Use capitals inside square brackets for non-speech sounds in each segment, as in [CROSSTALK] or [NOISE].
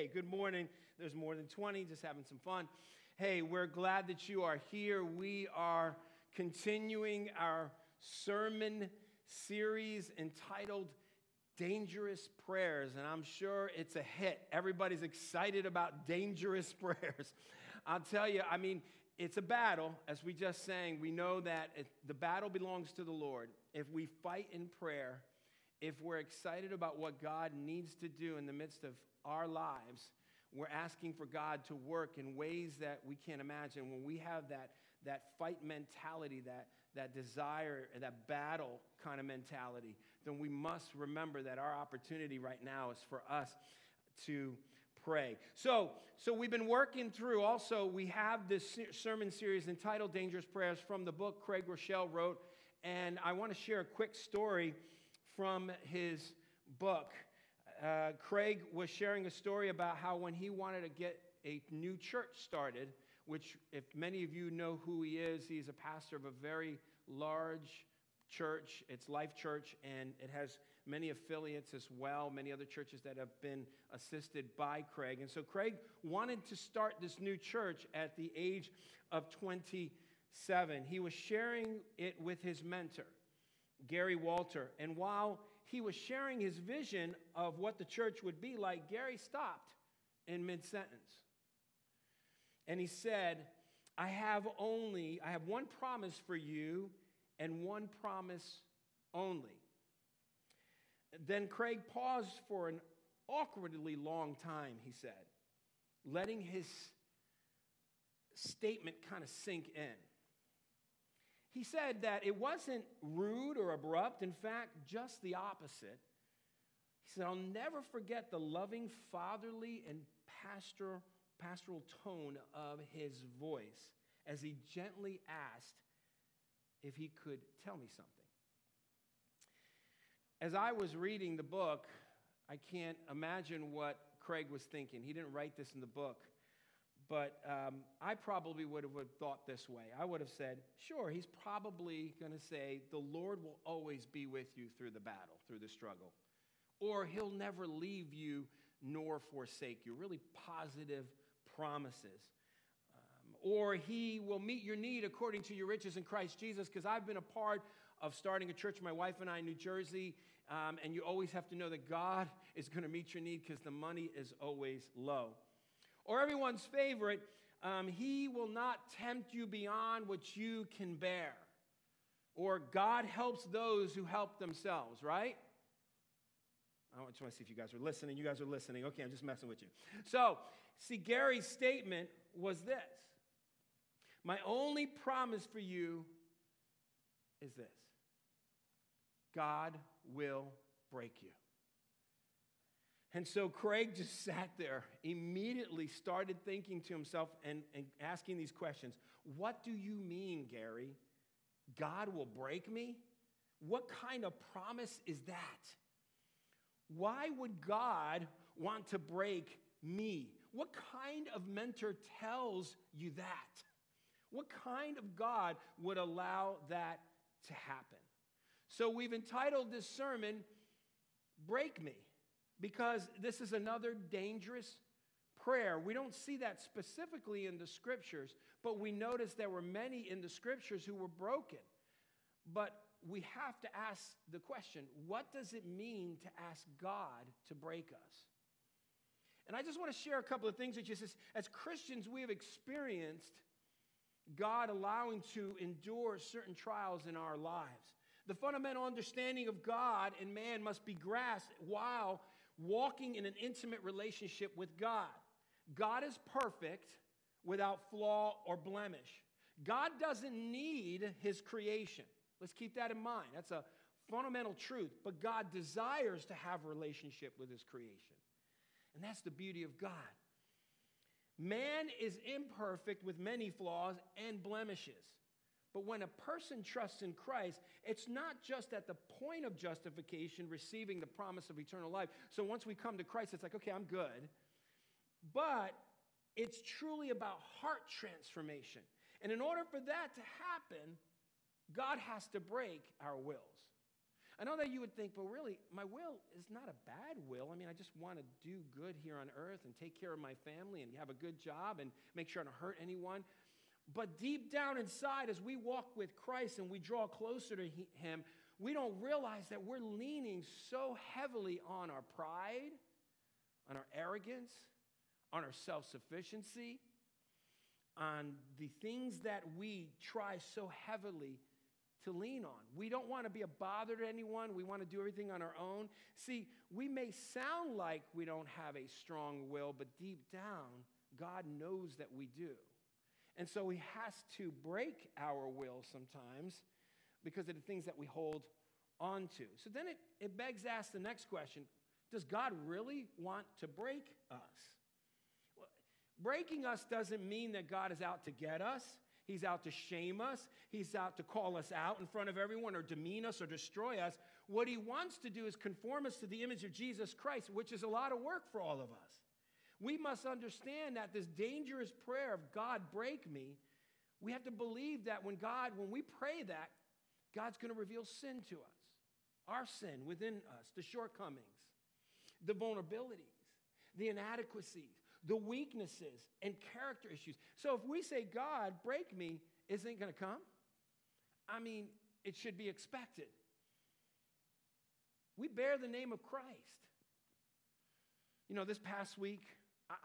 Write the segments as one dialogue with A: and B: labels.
A: Hey, good morning. There's more than 20, just having some fun. Hey, we're glad that you are here. We are continuing our sermon series entitled Dangerous Prayers, and I'm sure it's a hit. Everybody's excited about dangerous [LAUGHS] prayers. I'll tell you, I mean, it's a battle, as we just sang. We know that it, the battle belongs to the Lord. If we fight in prayer, if we're excited about what God needs to do in the midst of our lives, we're asking for God to work in ways that we can't imagine. When we have that, that fight mentality, that, that desire, that battle kind of mentality, then we must remember that our opportunity right now is for us to pray. So, so we've been working through also, we have this sermon series entitled Dangerous Prayers from the book Craig Groeschel wrote. And I want to share a quick story from his book. Uh, Craig was sharing a story about how when he wanted to get a new church started, which, if many of you know who he is, he's a pastor of a very large church. It's Life Church, and it has many affiliates as well, many other churches that have been assisted by Craig. And so Craig wanted to start this new church at the age of 27. He was sharing it with his mentor. Gary Walter. And while he was sharing his vision of what the church would be like, Gary stopped in mid sentence. And he said, I have only, I have one promise for you and one promise only. Then Craig paused for an awkwardly long time, he said, letting his statement kind of sink in. He said that it wasn't rude or abrupt, in fact, just the opposite. He said, I'll never forget the loving, fatherly, and pastoral, pastoral tone of his voice as he gently asked if he could tell me something. As I was reading the book, I can't imagine what Craig was thinking. He didn't write this in the book. But um, I probably would have thought this way. I would have said, sure, he's probably going to say, the Lord will always be with you through the battle, through the struggle. Or he'll never leave you nor forsake you. Really positive promises. Um, or he will meet your need according to your riches in Christ Jesus, because I've been a part of starting a church, my wife and I, in New Jersey. Um, and you always have to know that God is going to meet your need because the money is always low. Or everyone's favorite, um, he will not tempt you beyond what you can bear. Or God helps those who help themselves, right? I just want to see if you guys are listening. You guys are listening. Okay, I'm just messing with you. So, see, Gary's statement was this My only promise for you is this God will break you. And so Craig [LAUGHS] just sat there, immediately started thinking to himself and, and asking these questions What do you mean, Gary? God will break me? What kind of promise is that? Why would God want to break me? What kind of mentor tells you that? What kind of God would allow that to happen? So we've entitled this sermon, Break Me because this is another dangerous prayer. We don't see that specifically in the scriptures, but we notice there were many in the scriptures who were broken. But we have to ask the question what does it mean to ask God to break us? And I just want to share a couple of things with you. As Christians, we have experienced God allowing to endure certain trials in our lives. The fundamental understanding of God and man must be grasped while walking in an intimate relationship with God. God is perfect without flaw or blemish. God doesn't need his creation. Let's keep that in mind. That's a fundamental truth. But God desires to have a relationship with his creation. And that's the beauty of God. Man is imperfect with many flaws and blemishes. But when a person trusts in Christ, it's not just at the point of justification, receiving the promise of eternal life. So once we come to Christ, it's like, okay, I'm good. But it's truly about heart transformation. And in order for that to happen, God has to break our wills. I know that you would think, but really, my will is not a bad will. I mean, I just want to do good here on earth and take care of my family and have a good job and make sure I don't hurt anyone. But deep down inside, as we walk with Christ and we draw closer to Him, we don't realize that we're leaning so heavily on our pride, on our arrogance, on our self sufficiency, on the things that we try so heavily to lean on. We don't want to be a bother to anyone. We want to do everything on our own. See, we may sound like we don't have a strong will, but deep down, God knows that we do. And so He has to break our will sometimes because of the things that we hold on to. So then it, it begs ask the next question Does God really want to break us? Well, breaking us doesn't mean that God is out to get us. He's out to shame us. He's out to call us out in front of everyone or demean us or destroy us. What he wants to do is conform us to the image of Jesus Christ, which is a lot of work for all of us. We must understand that this dangerous prayer of God break me, we have to believe that when God, when we pray that, God's going to reveal sin to us, our sin within us, the shortcomings, the vulnerabilities, the inadequacies, the weaknesses and character issues. So if we say, God, break me, isn't going to come? I mean, it should be expected. We bear the name of Christ. You know, this past week,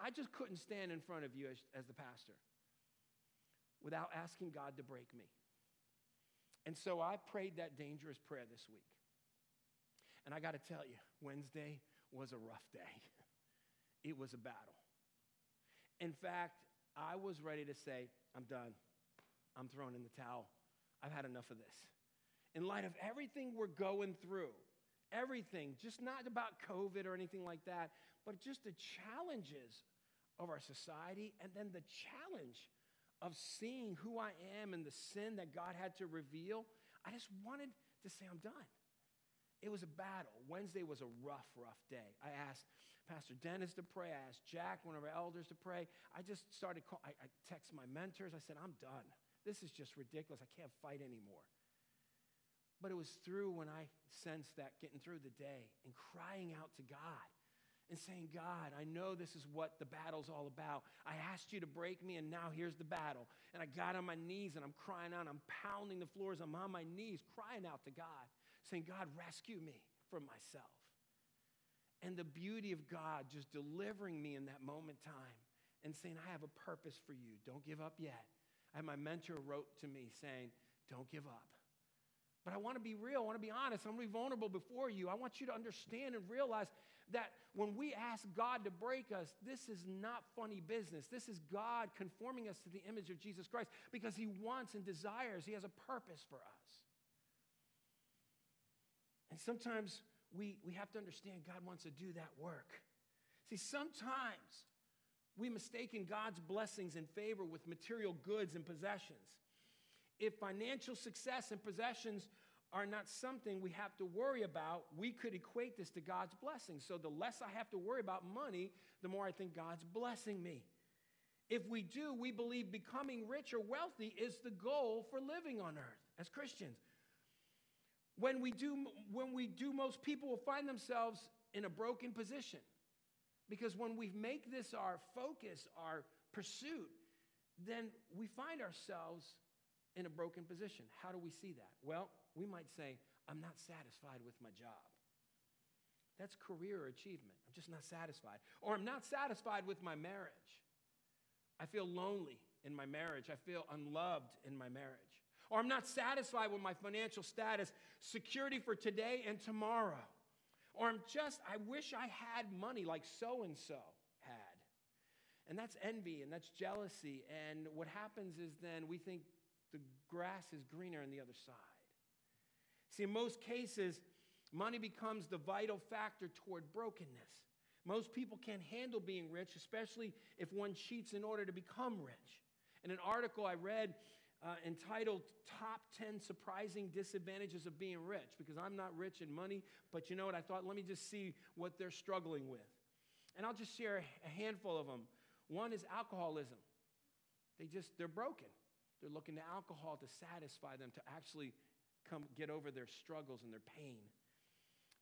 A: I just couldn't stand in front of you as, as the pastor without asking God to break me. And so I prayed that dangerous prayer this week. And I got to tell you, Wednesday was a rough day. [LAUGHS] It was a battle. In fact, I was ready to say, I'm done. I'm throwing in the towel. I've had enough of this. In light of everything we're going through, everything, just not about COVID or anything like that, but just the challenges of our society and then the challenge of seeing who I am and the sin that God had to reveal, I just wanted to say, I'm done. It was a battle. Wednesday was a rough, rough day. I asked Pastor Dennis to pray. I asked Jack, one of our elders, to pray. I just started, call, I, I text my mentors. I said, I'm done. This is just ridiculous. I can't fight anymore. But it was through when I sensed that getting through the day and crying out to God and saying, God, I know this is what the battle's all about. I asked you to break me, and now here's the battle. And I got on my knees and I'm crying out. I'm pounding the floors. I'm on my knees, crying out to God, saying, God, rescue me from myself and the beauty of God just delivering me in that moment time and saying, I have a purpose for you. Don't give up yet. And my mentor wrote to me saying, Don't give up. But I want to be real. I want to be honest. I want to be vulnerable before you. I want you to understand and realize that when we ask God to break us, this is not funny business. This is God conforming us to the image of Jesus Christ because He wants and desires, He has a purpose for us. And sometimes we, we have to understand God wants to do that work. See, sometimes we mistaken God's blessings and favor with material goods and possessions. If financial success and possessions are not something we have to worry about, we could equate this to God's blessing. So the less I have to worry about money, the more I think God's blessing me. If we do, we believe becoming rich or wealthy is the goal for living on earth as Christians. When we do, when we do, most people will find themselves in a broken position. Because when we make this our focus, our pursuit, then we find ourselves in a broken position. How do we see that? Well, we might say, I'm not satisfied with my job. That's career achievement. I'm just not satisfied. Or I'm not satisfied with my marriage. I feel lonely in my marriage. I feel unloved in my marriage or I'm not satisfied with my financial status, security for today and tomorrow. Or I'm just, I wish I had money like so and so had. And that's envy and that's jealousy. And what happens is then we think the grass is greener on the other side. See, in most cases, money becomes the vital factor toward brokenness. Most people can't handle being rich, especially if one cheats in order to become rich. In an article I read, uh, entitled Top 10 Surprising Disadvantages of Being Rich because I'm not rich in money, but you know what? I thought, let me just see what they're struggling with. And I'll just share a handful of them. One is alcoholism. They just, they're broken. They're looking to alcohol to satisfy them, to actually come get over their struggles and their pain.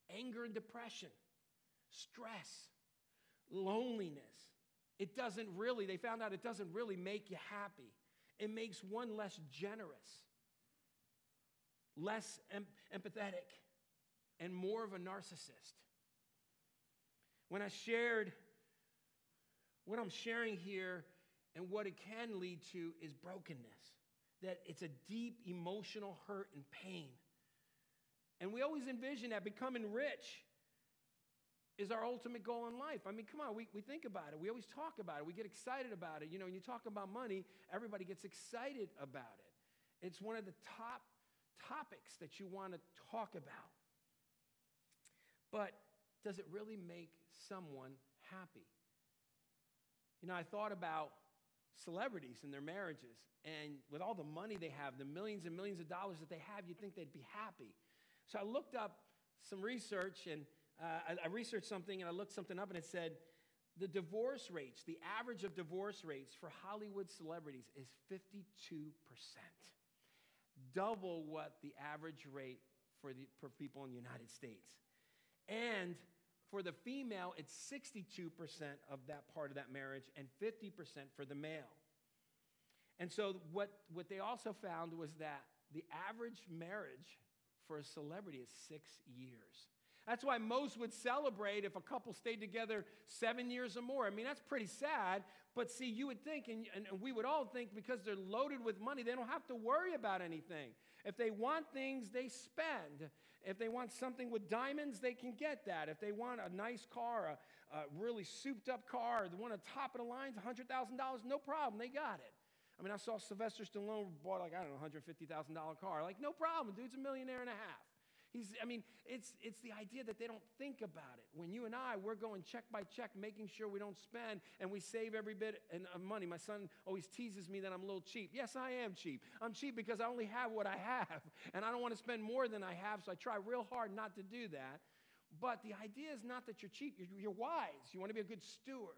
A: anger and depression, stress, loneliness. It doesn't really, they found out it doesn't really make you happy. It makes one less generous, less em- empathetic, and more of a narcissist. When I shared what I'm sharing here and what it can lead to is brokenness, that it's a deep emotional hurt and pain. And we always envision that becoming rich is our ultimate goal in life. I mean, come on, we, we think about it. We always talk about it. We get excited about it. You know, when you talk about money, everybody gets excited about it. It's one of the top topics that you want to talk about. But does it really make someone happy? You know, I thought about celebrities and their marriages, and with all the money they have, the millions and millions of dollars that they have, you'd think they'd be happy. So I looked up some research, and uh, I, I researched something, and I looked something up, and it said the divorce rates, the average of divorce rates for Hollywood celebrities is 52%, double what the average rate for, the, for people in the United States. And for the female, it's 62% of that part of that marriage and 50% for the male. And so, what, what they also found was that the average marriage for a celebrity is six years. That's why most would celebrate if a couple stayed together seven years or more. I mean, that's pretty sad. But see, you would think, and, and we would all think, because they're loaded with money, they don't have to worry about anything. If they want things, they spend. If they want something with diamonds, they can get that. If they want a nice car, a, a really souped up car, they want a top of the line, $100,000, no problem, they got it. I mean, I saw Sylvester Stallone bought like, I don't know, $150,000 car. Like, no problem, dude's a millionaire and a half. He's, I mean, it's, it's the idea that they don't think about it. When you and I, we're going check by check, making sure we don't spend and we save every bit of uh, money. My son always teases me that I'm a little cheap. Yes, I am cheap. I'm cheap because I only have what I have, [LAUGHS] and I don't want to spend more than I have, so I try real hard not to do that. But the idea is not that you're cheap, you're, you're wise. You want to be a good steward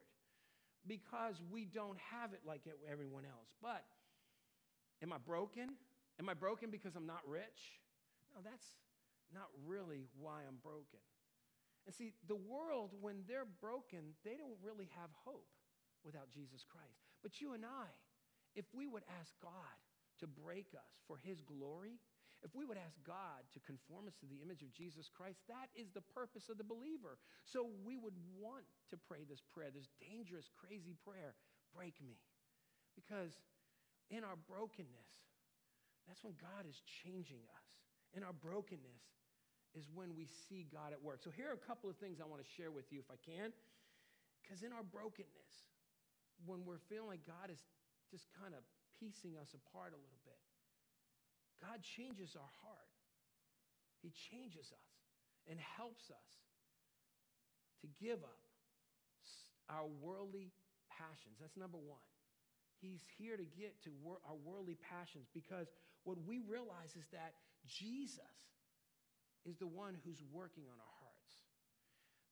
A: because we don't have it like everyone else. But am I broken? Am I broken because I'm not rich? No, that's not really why I'm broken. And see, the world, when they're broken, they don't really have hope without Jesus Christ. But you and I, if we would ask God to break us for his glory, if we would ask God to conform us to the image of Jesus Christ, that is the purpose of the believer. So we would want to pray this prayer, this dangerous, crazy prayer break me. Because in our brokenness, that's when God is changing us. In our brokenness, is when we see God at work. So, here are a couple of things I want to share with you, if I can. Because in our brokenness, when we're feeling like God is just kind of piecing us apart a little bit, God changes our heart. He changes us and helps us to give up our worldly passions. That's number one. He's here to get to our worldly passions because what we realize is that Jesus is the one who's working on our hearts.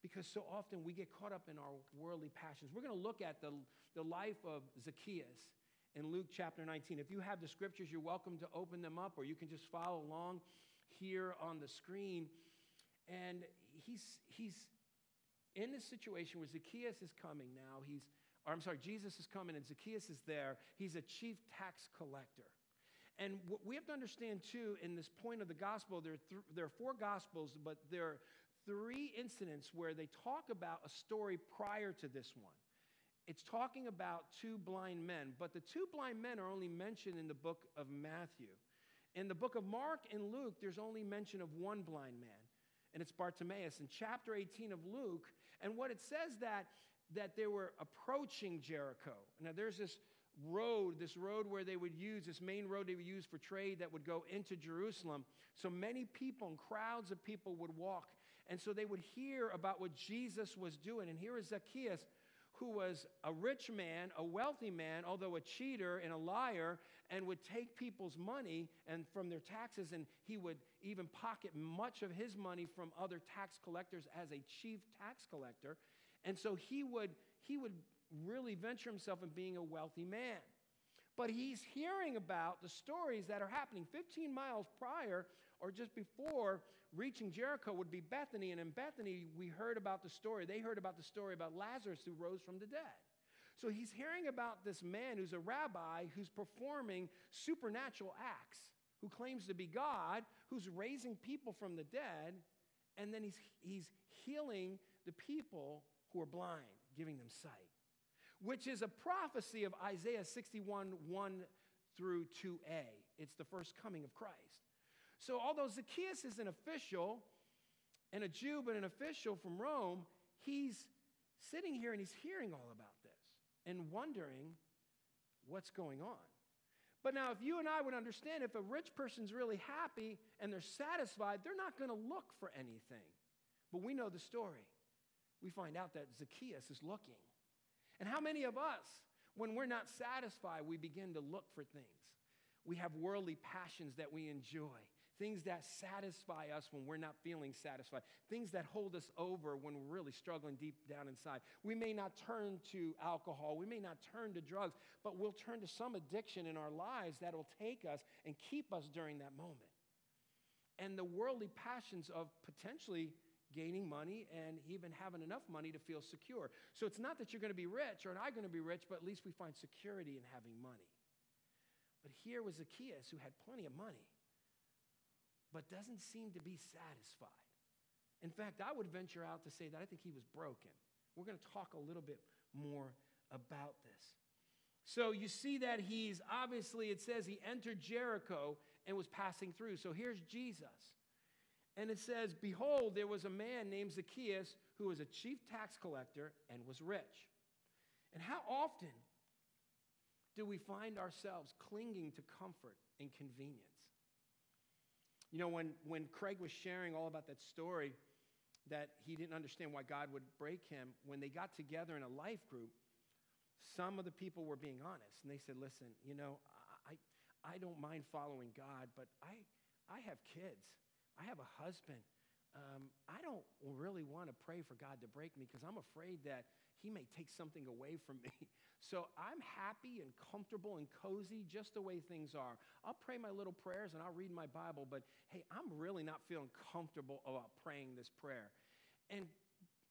A: Because so often we get caught up in our worldly passions. We're going to look at the, the life of Zacchaeus in Luke chapter 19. If you have the scriptures, you're welcome to open them up, or you can just follow along here on the screen. And he's, he's in this situation where Zacchaeus is coming now. He's, or I'm sorry, Jesus is coming and Zacchaeus is there. He's a chief tax collector. And what we have to understand too in this point of the gospel, there are, th- there are four gospels, but there are three incidents where they talk about a story prior to this one. It's talking about two blind men, but the two blind men are only mentioned in the book of Matthew. In the book of Mark and Luke, there's only mention of one blind man, and it's Bartimaeus. In chapter 18 of Luke, and what it says that that they were approaching Jericho. Now there's this road, this road where they would use, this main road they would use for trade that would go into Jerusalem. So many people and crowds of people would walk. And so they would hear about what Jesus was doing. And here is Zacchaeus, who was a rich man, a wealthy man, although a cheater and a liar, and would take people's money and from their taxes, and he would even pocket much of his money from other tax collectors as a chief tax collector. And so he would, he would really venture himself in being a wealthy man. But he's hearing about the stories that are happening. 15 miles prior or just before reaching Jericho would be Bethany. And in Bethany, we heard about the story. They heard about the story about Lazarus who rose from the dead. So he's hearing about this man who's a rabbi who's performing supernatural acts, who claims to be God, who's raising people from the dead, and then he's, he's healing the people who are blind, giving them sight, which is a prophecy of Isaiah 61 1 through 2a. It's the first coming of Christ. So, although Zacchaeus is an official and a Jew, but an official from Rome, he's sitting here and he's hearing all about this and wondering what's going on. But now, if you and I would understand, if a rich person's really happy and they're satisfied, they're not going to look for anything. But we know the story. We find out that Zacchaeus is looking. And how many of us, when we're not satisfied, we begin to look for things? We have worldly passions that we enjoy things that satisfy us when we're not feeling satisfied, things that hold us over when we're really struggling deep down inside. We may not turn to alcohol, we may not turn to drugs, but we'll turn to some addiction in our lives that will take us and keep us during that moment. And the worldly passions of potentially gaining money and even having enough money to feel secure. So it's not that you're going to be rich or I'm going to be rich, but at least we find security in having money. But here was Zacchaeus who had plenty of money but doesn't seem to be satisfied. In fact, I would venture out to say that I think he was broken. We're going to talk a little bit more about this. So you see that he's obviously, it says he entered Jericho and was passing through. So here's Jesus. And it says, Behold, there was a man named Zacchaeus who was a chief tax collector and was rich. And how often do we find ourselves clinging to comfort and convenience? You know, when, when Craig was sharing all about that story, that he didn't understand why God would break him, when they got together in a life group, some of the people were being honest. And they said, Listen, you know, I, I don't mind following God, but I, I have kids, I have a husband. Um, I don't really want to pray for God to break me because I'm afraid that He may take something away from me. [LAUGHS] So I'm happy and comfortable and cozy just the way things are. I'll pray my little prayers and I'll read my Bible, but hey, I'm really not feeling comfortable about praying this prayer. And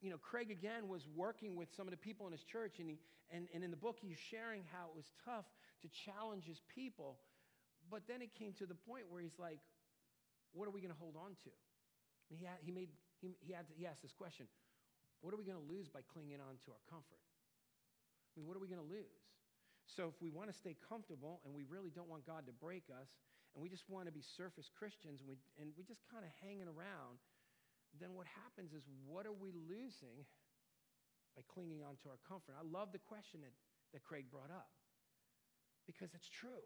A: you know, Craig again was working with some of the people in his church, and, he, and, and in the book, he's sharing how it was tough to challenge his people. But then it came to the point where he's like, What are we going to hold on to? He, had, he, made, he, he, had to, he asked this question What are we going to lose by clinging on to our comfort? I mean, what are we going to lose? So, if we want to stay comfortable and we really don't want God to break us, and we just want to be surface Christians and we, and we just kind of hanging around, then what happens is what are we losing by clinging on to our comfort? I love the question that, that Craig brought up because it's true.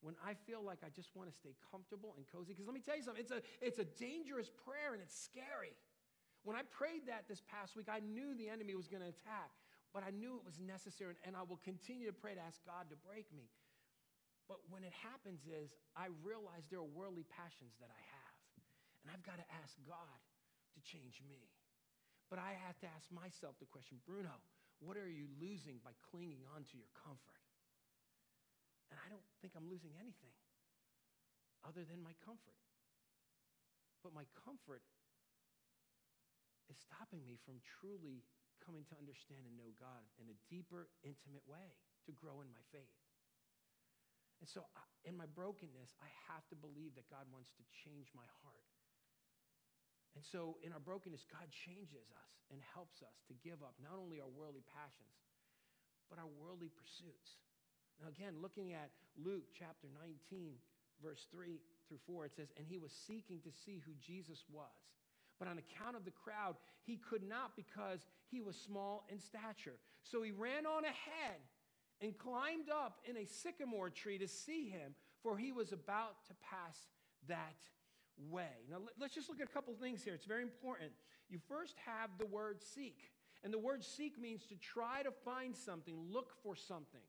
A: When I feel like I just want to stay comfortable and cozy, because let me tell you something, it's a, it's a dangerous prayer and it's scary. When I prayed that this past week, I knew the enemy was going to attack but I knew it was necessary, and I will continue to pray to ask God to break me. But when it happens is I realize there are worldly passions that I have, and I've got to ask God to change me. But I have to ask myself the question, Bruno, what are you losing by clinging on to your comfort? And I don't think I'm losing anything other than my comfort. But my comfort is stopping me from truly coming to understand and know God in a deeper, intimate way to grow in my faith. And so, in my brokenness, I have to believe that God wants to change my heart. And so, in our brokenness, God changes us and helps us to give up not only our worldly passions, but our worldly pursuits. Now, again, looking at Luke chapter 19, verse 3 through 4, it says, And he was seeking to see who Jesus was but on account of the crowd, he could not because he was small in stature. So he ran on ahead and climbed up in a sycamore tree to see him, for he was about to pass that way. Now, let's just look at a couple things here. It's very important. You first have the word seek. And the word seek means to try to find something, look for something.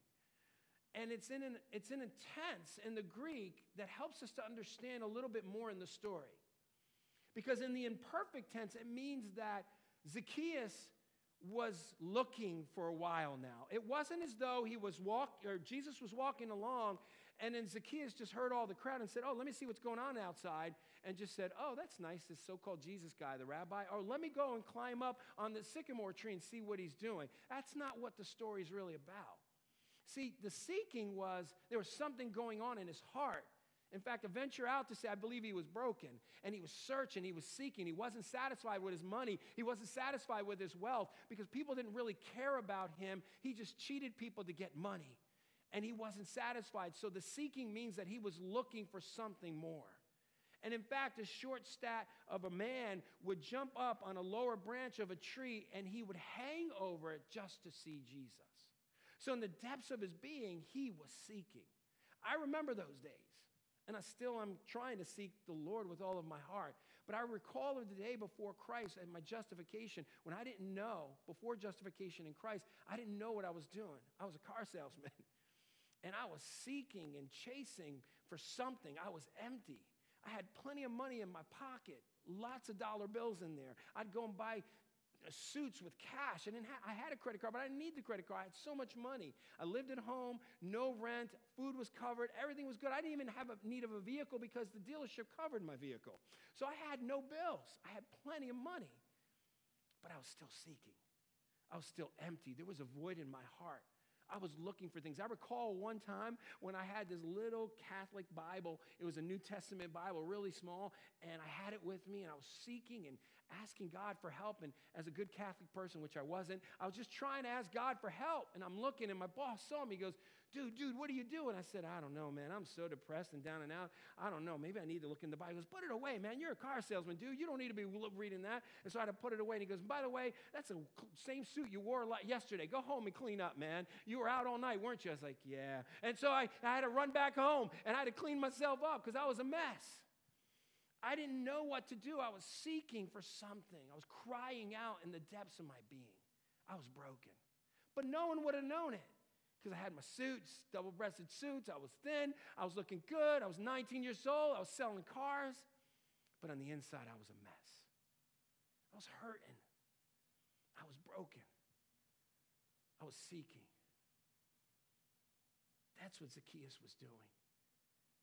A: And it's in an, it's in a tense in the Greek that helps us to understand a little bit more in the story. Because in the imperfect tense, it means that Zacchaeus was looking for a while now. It wasn't as though he was walk or Jesus was walking along and then Zacchaeus just heard all the crowd and said, "Oh, let me see what's going on outside." And just said, "Oh, that's nice, this so-called Jesus guy, the rabbi. Or let me go and climb up on the sycamore tree and see what he's doing." That's not what the story is really about. See, the seeking was there was something going on in his heart in fact, I venture out to say I believe he was broken and he was searching, he was seeking. He wasn't satisfied with his money, he wasn't satisfied with his wealth because people didn't really care about him. He just cheated people to get money and he wasn't satisfied. So the seeking means that he was looking for something more. And in fact, a short stat of a man would jump up on a lower branch of a tree and he would hang over it just to see Jesus. So, in the depths of his being, he was seeking. I remember those days. And I still am trying to seek the Lord with all of my heart. But I recall the day before Christ and my justification when I didn't know, before justification in Christ, I didn't know what I was doing. I was a car [LAUGHS] salesman. And I was seeking and chasing for something. I was empty. I had plenty of money in my pocket, lots of dollar bills in there. I'd go and buy suits with cash. I, didn't ha- I had a credit card, but I didn't need the credit card. I had so much money. I lived at home, no rent, food was covered, everything was good. I didn't even have a need of a vehicle because the dealership covered my vehicle. So I had no bills. I had plenty of money, but I was still seeking. I was still empty. There was a void in my heart. I was looking for things. I recall one time when I had this little Catholic Bible. It was a New Testament Bible, really small, and I had it with me, and I was seeking and asking God for help. And as a good Catholic person, which I wasn't, I was just trying to ask God for help. And I'm looking, and my boss saw me. He goes, dude, dude, what are you doing? I said, I don't know, man. I'm so depressed and down and out. I don't know. Maybe I need to look in the Bible. He goes, put it away, man. You're a car salesman, dude. You don't need to be reading that. And so I had to put it away. And he goes, by the way, that's the same suit you wore yesterday. Go home and clean up, man. You were out all night, weren't you? I was like, yeah. And so I, I had to run back home and I had to clean myself up because I was a mess. I didn't know what to do. I was seeking for something. I was crying out in the depths of my being. I was broken. But no one would have known it because I had my suits, double breasted suits. I was thin. I was looking good. I was 19 years old. I was selling cars. But on the inside, I was a mess. I was hurting. I was broken. I was seeking. That's what Zacchaeus was doing.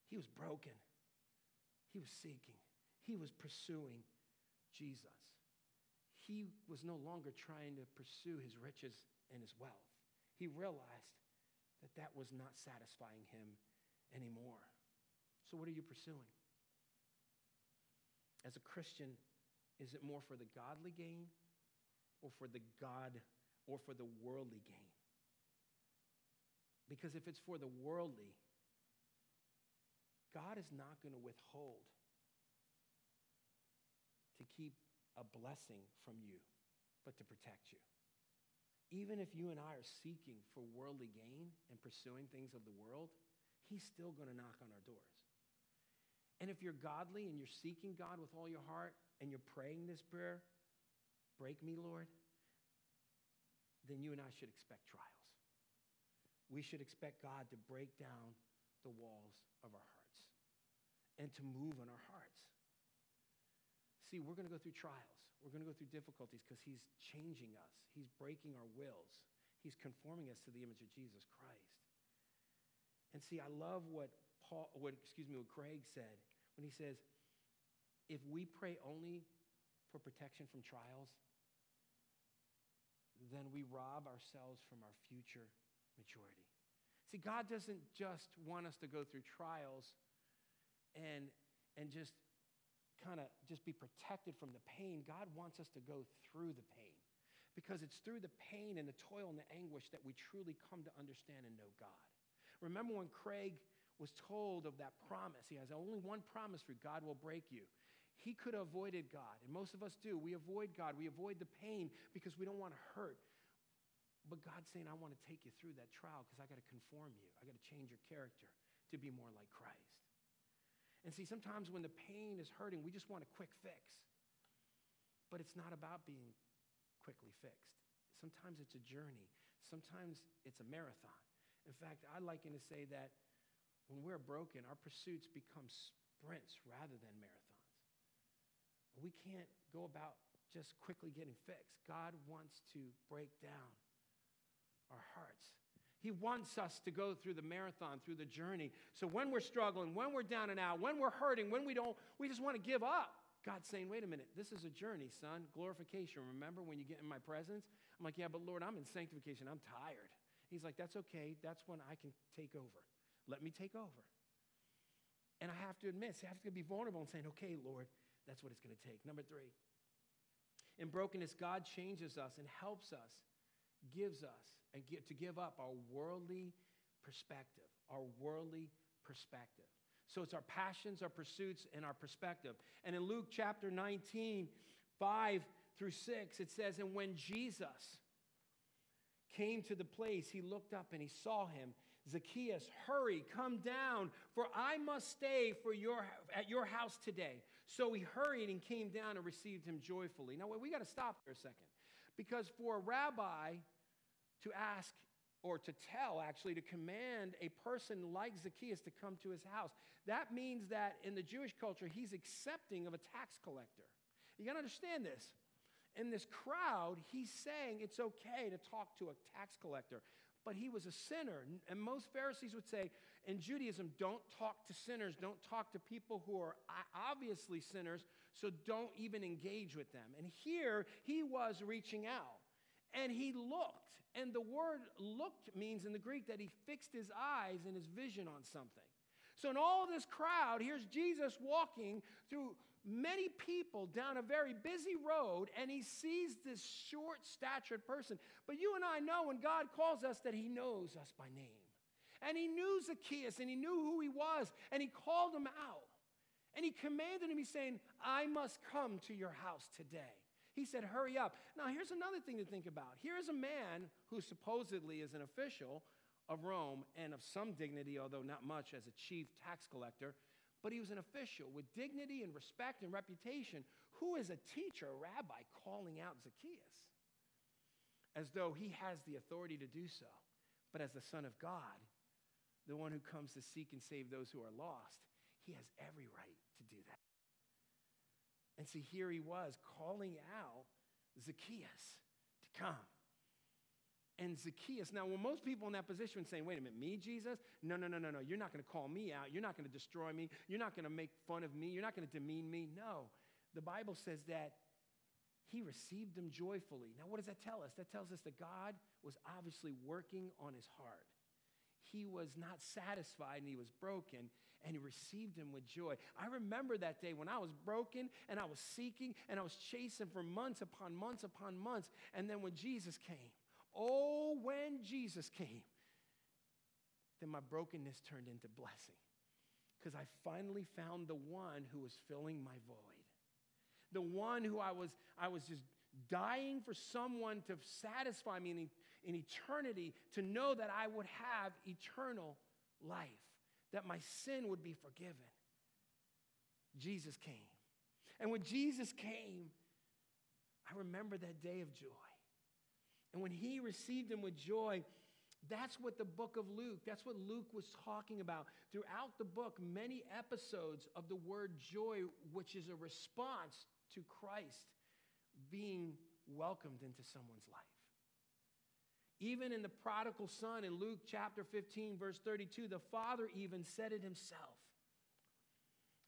A: He was broken. He was seeking. He was pursuing Jesus. He was no longer trying to pursue his riches and his wealth. He realized that that was not satisfying him anymore. So, what are you pursuing? As a Christian, is it more for the godly gain or for the God or for the worldly gain? Because if it's for the worldly, God is not going to withhold to keep a blessing from you, but to protect you. Even if you and I are seeking for worldly gain and pursuing things of the world, He's still going to knock on our doors. And if you're godly and you're seeking God with all your heart and you're praying this prayer, break me, Lord, then you and I should expect trials. We should expect God to break down the walls of our hearts and to move in our hearts. See, we're going to go through trials. We're going to go through difficulties because He's changing us. He's breaking our wills. He's conforming us to the image of Jesus Christ. And see, I love what Paul, what, excuse me, what Craig said when he says, if we pray only for protection from trials, then we rob ourselves from our future maturity. See, God doesn't just want us to go through trials and, and just kind of just be protected from the pain. God wants us to go through the pain because it's through the pain and the toil and the anguish that we truly come to understand and know God. Remember when Craig was told of that promise? He has only one promise for God will break you. He could have avoided God, and most of us do. We avoid God, we avoid the pain because we don't want to hurt. But God's saying, I want to take you through that trial because I got to conform you. I got to change your character to be more like Christ. And see, sometimes when the pain is hurting, we just want a quick fix. But it's not about being quickly fixed. Sometimes it's a journey, sometimes it's a marathon. In fact, I liken to say that when we're broken, our pursuits become sprints rather than marathons. We can't go about just quickly getting fixed. God wants to break down our hearts. He wants us to go through the marathon, through the journey. So when we're struggling, when we're down and out, when we're hurting, when we don't, we just want to give up. God's saying, wait a minute, this is a journey, son. Glorification. Remember when you get in my presence? I'm like, yeah, but Lord, I'm in sanctification. I'm tired. He's like, that's okay. That's when I can take over. Let me take over. And I have to admit, I have to be vulnerable and saying, okay, Lord, that's what it's going to take. Number three, in brokenness, God changes us and helps us, gives us, and get, to give up our worldly perspective, our worldly perspective. So it's our passions, our pursuits, and our perspective. And in Luke chapter 19, 5 through 6, it says, And when Jesus came to the place, he looked up and he saw him. Zacchaeus, hurry, come down, for I must stay for your, at your house today. So he hurried and came down and received him joyfully. Now, we got to stop there a second. Because for a rabbi to ask or to tell, actually, to command a person like Zacchaeus to come to his house, that means that in the Jewish culture, he's accepting of a tax collector. You got to understand this. In this crowd, he's saying it's okay to talk to a tax collector but he was a sinner. And most Pharisees would say in Judaism, don't talk to sinners, don't talk to people who are obviously sinners, so don't even engage with them. And here he was reaching out and he looked. And the word looked means in the Greek that he fixed his eyes and his vision on something. So, in all this crowd, here's Jesus walking through many people down a very busy road and he sees this short statured person. But you and I know when God calls us that he knows us by name. And he knew Zacchaeus and he knew who he was and he called him out. And he commanded him, he's saying, I must come to your house today. He said, Hurry up. Now, here's another thing to think about. Here's a man who supposedly is an official of Rome and of some dignity, although not much, as a chief tax collector but he was an official with dignity and respect and reputation. Who is a teacher, a rabbi, calling out Zacchaeus? As though he has the authority to do so. But as the Son of God, the one who comes to seek and save those who are lost, he has every right do that. And see, here he was calling out Zacchaeus to come. And Zacchaeus, now, when most people in that position saying, wait a minute, me, Jesus? No, no, no, no, no. You're not going to call me out. You're not going to destroy me. You're not going to make fun of me. You're not going to demean me. No. The Bible says that he received them joyfully. Now, what does that tell us? That tells us that God was obviously working on his heart. He was not satisfied and he was broken, and he received him with joy. I remember that day when I was broken and I was seeking and I was chasing for months upon months upon months. And then when Jesus came, Oh, when Jesus came, then my brokenness turned into blessing because I finally found the one who was filling my void. The one who I was, I was just dying for someone to satisfy me in, in eternity, to know that I would have eternal life, that my sin would be forgiven. Jesus came. And when Jesus came, I remember that day of joy. And when he received him with joy, that's what the book of Luke, that's what Luke was talking about. Throughout the book, many episodes of the word joy, which is a response to Christ being welcomed into someone's life. Even in the prodigal son in Luke chapter 15, verse 32, the father even said it himself.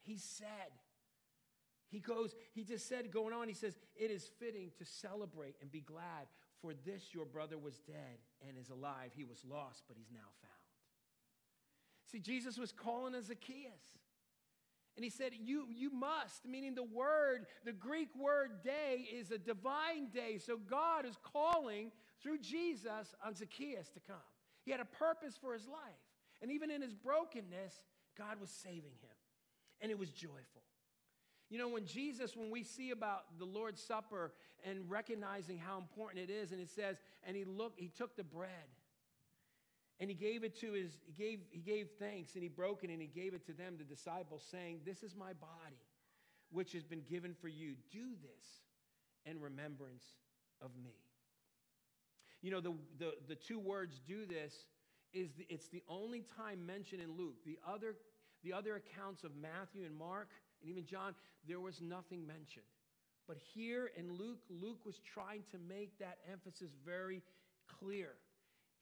A: He said, he goes, he just said, going on, he says, It is fitting to celebrate and be glad, for this your brother was dead and is alive. He was lost, but he's now found. See, Jesus was calling a Zacchaeus. And he said, you, you must, meaning the word, the Greek word day is a divine dei. So God is calling through Jesus on Zacchaeus to come. He had a purpose for his life. And even in his brokenness, God was saving him. And it was joyful. You know, when Jesus, when we see about the Lord's Supper and recognizing how important it is, and it says, and he looked, he took the bread and he gave it to his, he gave, he gave thanks and he broke it and he gave it to them, the disciples, saying, This is my body, which has been given for you. Do this in remembrance of me. You know, the, the, the two words do this is the, it's the only time mentioned in Luke. The other, the other accounts of Matthew and Mark, and even John, there was nothing mentioned. But here in Luke, Luke was trying to make that emphasis very clear.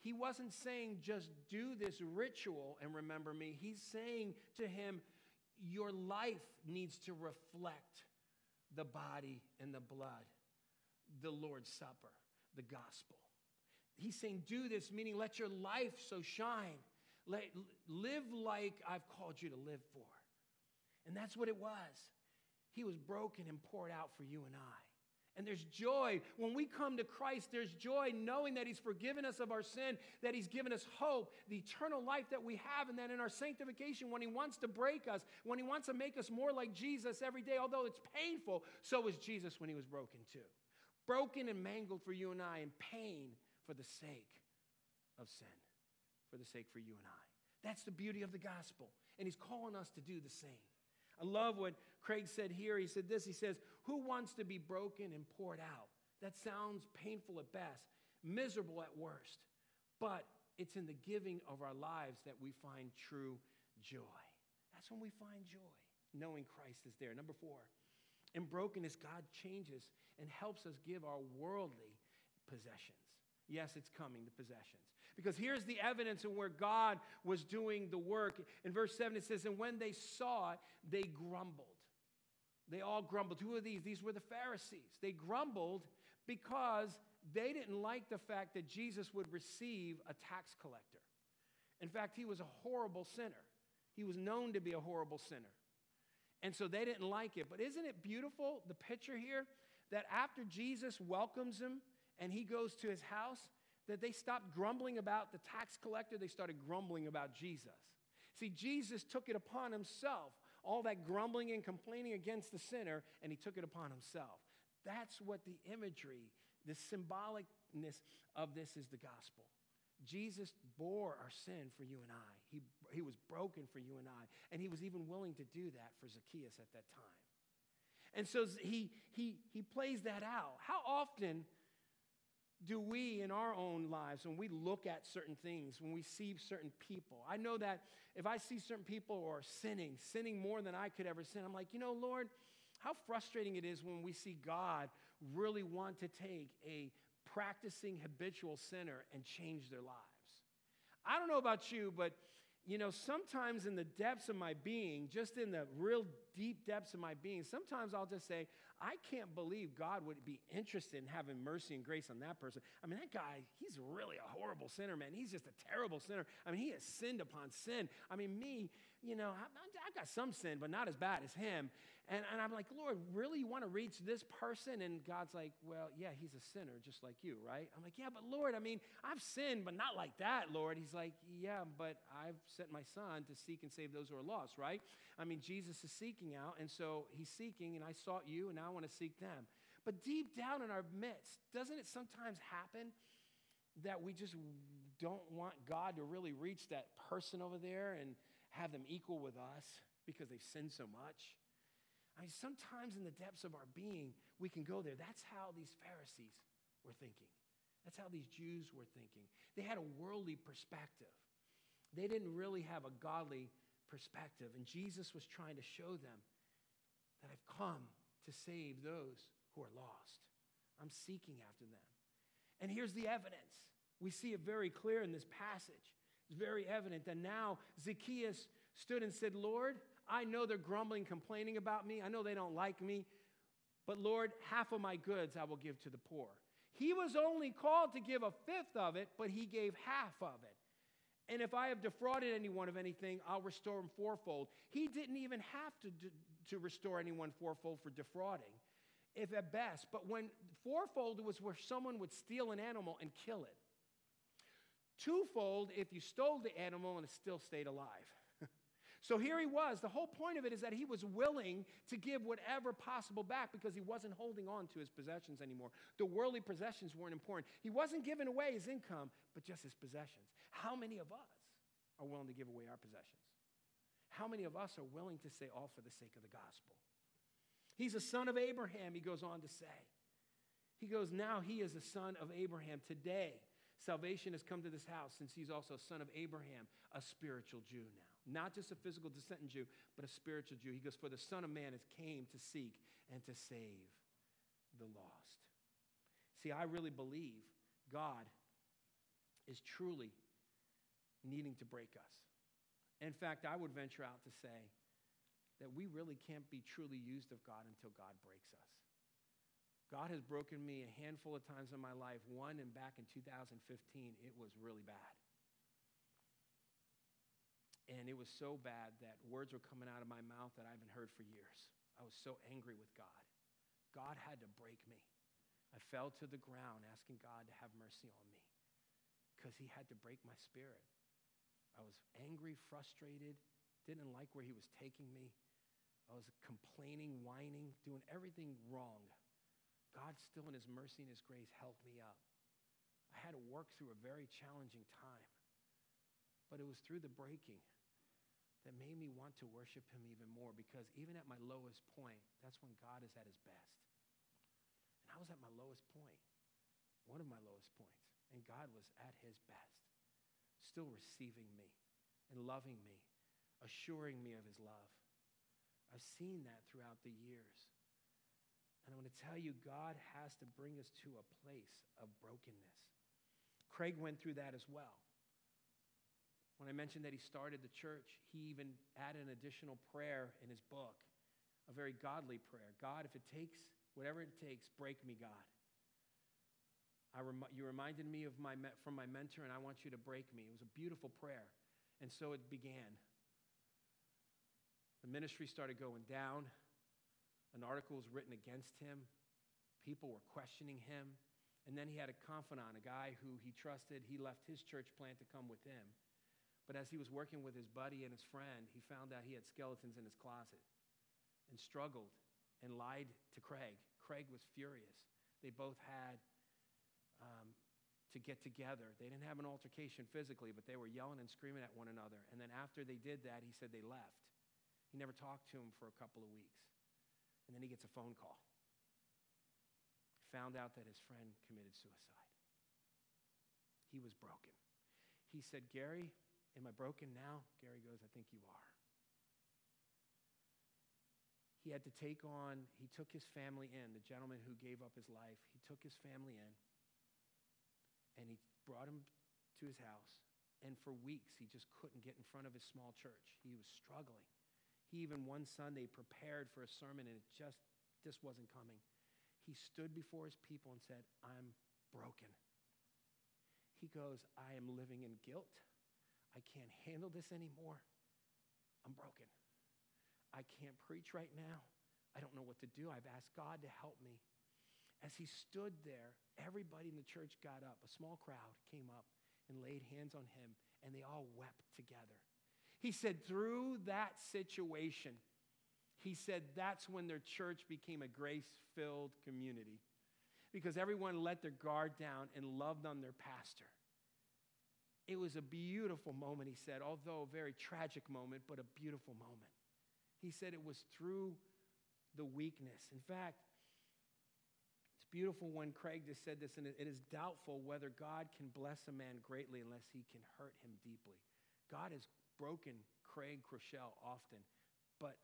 A: He wasn't saying just do this ritual and remember me. He's saying to him, your life needs to reflect the body and the blood, the Lord's Supper, the gospel. He's saying, do this, meaning let your life so shine. Let, live like I've called you to live for. And that's what it was. He was broken and poured out for you and I. And there's joy. When we come to Christ, there's joy knowing that He's forgiven us of our sin, that He's given us hope, the eternal life that we have, and that in our sanctification, when He wants to break us, when He wants to make us more like Jesus every day, although it's painful, so was Jesus when He was broken too. Broken and mangled for you and I, in pain for the sake of sin, for the sake for you and I. That's the beauty of the gospel. And He's calling us to do the same. I love what Craig said here. He said this He says, Who wants to be broken and poured out? That sounds painful at best, miserable at worst. But it's in the giving of our lives that we find true joy. That's when we find joy, knowing Christ is there. Number four, in brokenness, God changes and helps us give our worldly possessions. Yes, it's coming, the possessions. Because here's the evidence of where God was doing the work. In verse 7, it says, And when they saw it, they grumbled. They all grumbled. Who are these? These were the Pharisees. They grumbled because they didn't like the fact that Jesus would receive a tax collector. In fact, he was a horrible sinner. He was known to be a horrible sinner. And so they didn't like it. But isn't it beautiful, the picture here, that after Jesus welcomes him and he goes to his house, that they stopped grumbling about the tax collector, they started grumbling about Jesus. See, Jesus took it upon himself, all that grumbling and complaining against the sinner, and he took it upon himself. That's what the imagery, the symbolicness of this is the gospel. Jesus bore our sin for you and I. He, he was broken for you and I. And he was even willing to do that for Zacchaeus at that time. And so he, he, he plays that out. How often do we in our own lives, when we look at certain things, when we see certain people, I know that if I see certain people who are sinning, sinning more than I could ever sin, I'm like, you know, Lord, how frustrating it is when we see God really want to take a practicing habitual sinner and change their lives. I don't know about you, but you know, sometimes in the depths of my being, just in the real deep depths of my being, sometimes I'll just say, I can't believe God would be interested in having mercy and grace on that person. I mean, that guy, he's really a horrible sinner, man. He's just a terrible sinner. I mean, he has sinned upon sin. I mean, me, you know, I, I got some sin, but not as bad as him. And, and I'm like, Lord, really, you want to reach this person? And God's like, well, yeah, he's a sinner just like you, right? I'm like, yeah, but Lord, I mean, I've sinned, but not like that, Lord. He's like, yeah, but I've sent my son to seek and save those who are lost, right? I mean, Jesus is seeking out, and so he's seeking, and I sought you, and now I want to seek them. But deep down in our midst, doesn't it sometimes happen that we just don't want God to really reach that person over there and have them equal with us because they've sinned so much? I mean, sometimes in the depths of our being, we can go there. That's how these Pharisees were thinking. That's how these Jews were thinking. They had a worldly perspective, they didn't really have a godly perspective. And Jesus was trying to show them that I've come to save those who are lost. I'm seeking after them. And here's the evidence. We see it very clear in this passage. It's very evident that now Zacchaeus stood and said, Lord, I know they're grumbling, complaining about me. I know they don't like me. But Lord, half of my goods I will give to the poor. He was only called to give a fifth of it, but he gave half of it. And if I have defrauded anyone of anything, I'll restore him fourfold. He didn't even have to, to restore anyone fourfold for defrauding, if at best. But when fourfold was where someone would steal an animal and kill it. Twofold if you stole the animal and it still stayed alive. So here he was. The whole point of it is that he was willing to give whatever possible back because he wasn't holding on to his possessions anymore. The worldly possessions weren't important. He wasn't giving away his income, but just his possessions. How many of us are willing to give away our possessions? How many of us are willing to say all for the sake of the gospel? He's a son of Abraham, he goes on to say. He goes, Now he is a son of Abraham. Today, salvation has come to this house since he's also a son of Abraham, a spiritual Jew now. Not just a physical descendant Jew, but a spiritual Jew. He goes, For the Son of Man has came to seek and to save the lost. See, I really believe God is truly needing to break us. In fact, I would venture out to say that we really can't be truly used of God until God breaks us. God has broken me a handful of times in my life. One, and back in 2015, it was really bad. And it was so bad that words were coming out of my mouth that I haven't heard for years. I was so angry with God. God had to break me. I fell to the ground asking God to have mercy on me because He had to break my spirit. I was angry, frustrated, didn't like where He was taking me. I was complaining, whining, doing everything wrong. God, still in His mercy and His grace, helped me up. I had to work through a very challenging time, but it was through the breaking that made me want to worship Him even more because even at my lowest point, that's when God is at His best. And I was at my lowest point, one of my lowest points, and God was at His best, still receiving me and loving me, assuring me of His love. I've seen that throughout the years. And I want to tell you, God has to bring us to a place of brokenness. Craig went through that as well. When I mentioned that he started the church, he even added an additional prayer in his book, a very godly prayer. God, if it takes whatever it takes, break me, God. Rem- you reminded me of my me- from my mentor, and I want you to break me. It was a beautiful prayer. And so it began. The ministry started going down. An article was written against him. People were questioning him. And then he had a confidant, a guy who he trusted. He left his church plant to come with him. But as he was working with his buddy and his friend, he found out he had skeletons in his closet and struggled and lied to Craig. Craig was furious. They both had um, to get together. They didn't have an altercation physically, but they were yelling and screaming at one another. And then after they did that, he said they left. He never talked to him for a couple of weeks. And then he gets a phone call. Found out that his friend committed suicide. He was broken. He said, Gary, am I broken now? Gary goes, I think you are. He had to take on, he took his family in, the gentleman who gave up his life, he took his family in and he brought him to his house. And for weeks, he just couldn't get in front of his small church. He was struggling. He even one Sunday prepared for a sermon and it just, just wasn't coming. He stood before his people and said, I'm broken. He goes, I am living in guilt. I can't handle this anymore. I'm broken. I can't preach right now. I don't know what to do. I've asked God to help me. As he stood there, everybody in the church got up. A small crowd came up and laid hands on him, and they all wept together. He said, through that situation, he said that's when their church became a grace filled community because everyone let their guard down and loved on their pastor. It was a beautiful moment, he said, although a very tragic moment, but a beautiful moment. He said it was through the weakness. In fact, it's beautiful when Craig just said this, and it is doubtful whether God can bless a man greatly unless he can hurt him deeply. God has broken Craig Groeschel often, but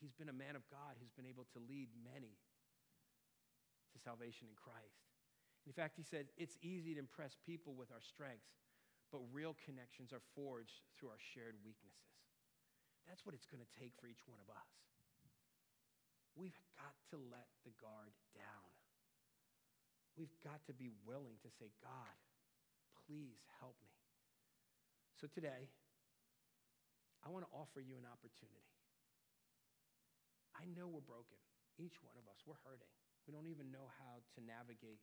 A: he's been a man of God who's been able to lead many to salvation in Christ. In fact, he said, it's easy to impress people with our strengths, but real connections are forged through our shared weaknesses. That's what it's going to take for each one of us. We've got to let the guard down. We've got to be willing to say, God, please help me. So today, I want to offer you an opportunity. I know we're broken. Each one of us, we're hurting. We don't even know how to navigate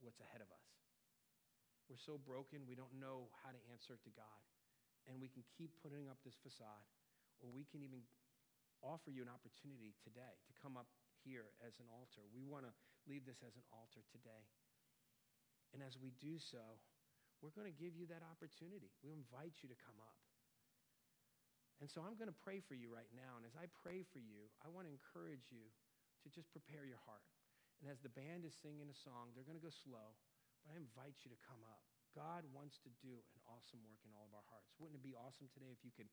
A: what's ahead of us. We're so broken, we don't know how to answer to God. And we can keep putting up this facade, or we can even offer you an opportunity today to come up here as an altar. We want to leave this as an altar today. And as we do so, we're going to give you that opportunity. We invite you to come up. And so I'm going to pray for you right now. And as I pray for you, I want to encourage you to just prepare your heart. And as the band is singing a song, they're going to go slow, but I invite you to come up. God wants to do an awesome work in all of our hearts. Wouldn't it be awesome today if you could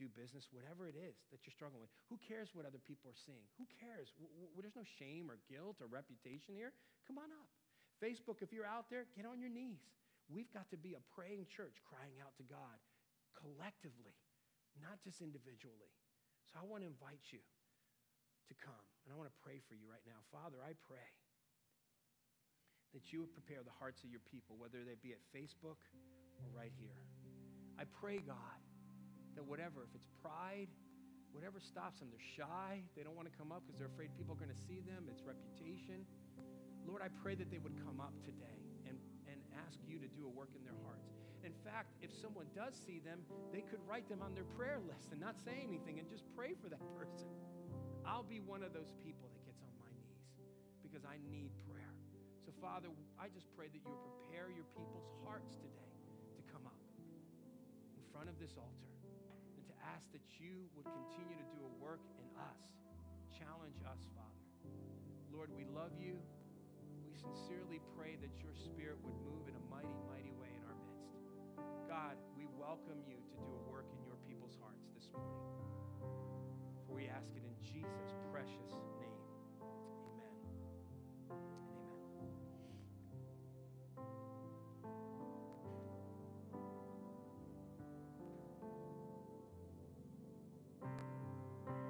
A: do business, whatever it is that you're struggling with. Who cares what other people are seeing? Who cares? There's no shame or guilt or reputation here. Come on up. Facebook, if you're out there, get on your knees. We've got to be a praying church crying out to God collectively, not just individually. So I want to invite you to come, and I want to pray for you right now. Father, I pray that you would prepare the hearts of your people, whether they be at Facebook or right here. I pray, God, that whatever, if it's pride, whatever stops them, they're shy, they don't want to come up because they're afraid people are going to see them, it's reputation. Lord, I pray that they would come up today and, and ask you to do a work in their hearts. In fact, if someone does see them, they could write them on their prayer [LAUGHS] list and not say anything and just pray for that [LAUGHS] person. I'll be one of those people that gets on my knees because I need prayer. Father, I just pray that you prepare your people's hearts today to come up in front of this altar and to ask that you would continue to do a work in us. Challenge us, Father. Lord, we love you. We sincerely pray that your spirit would move in a mighty, mighty way in our midst. God, we welcome you to do a work in your people's hearts this morning. For we ask it in Jesus' precious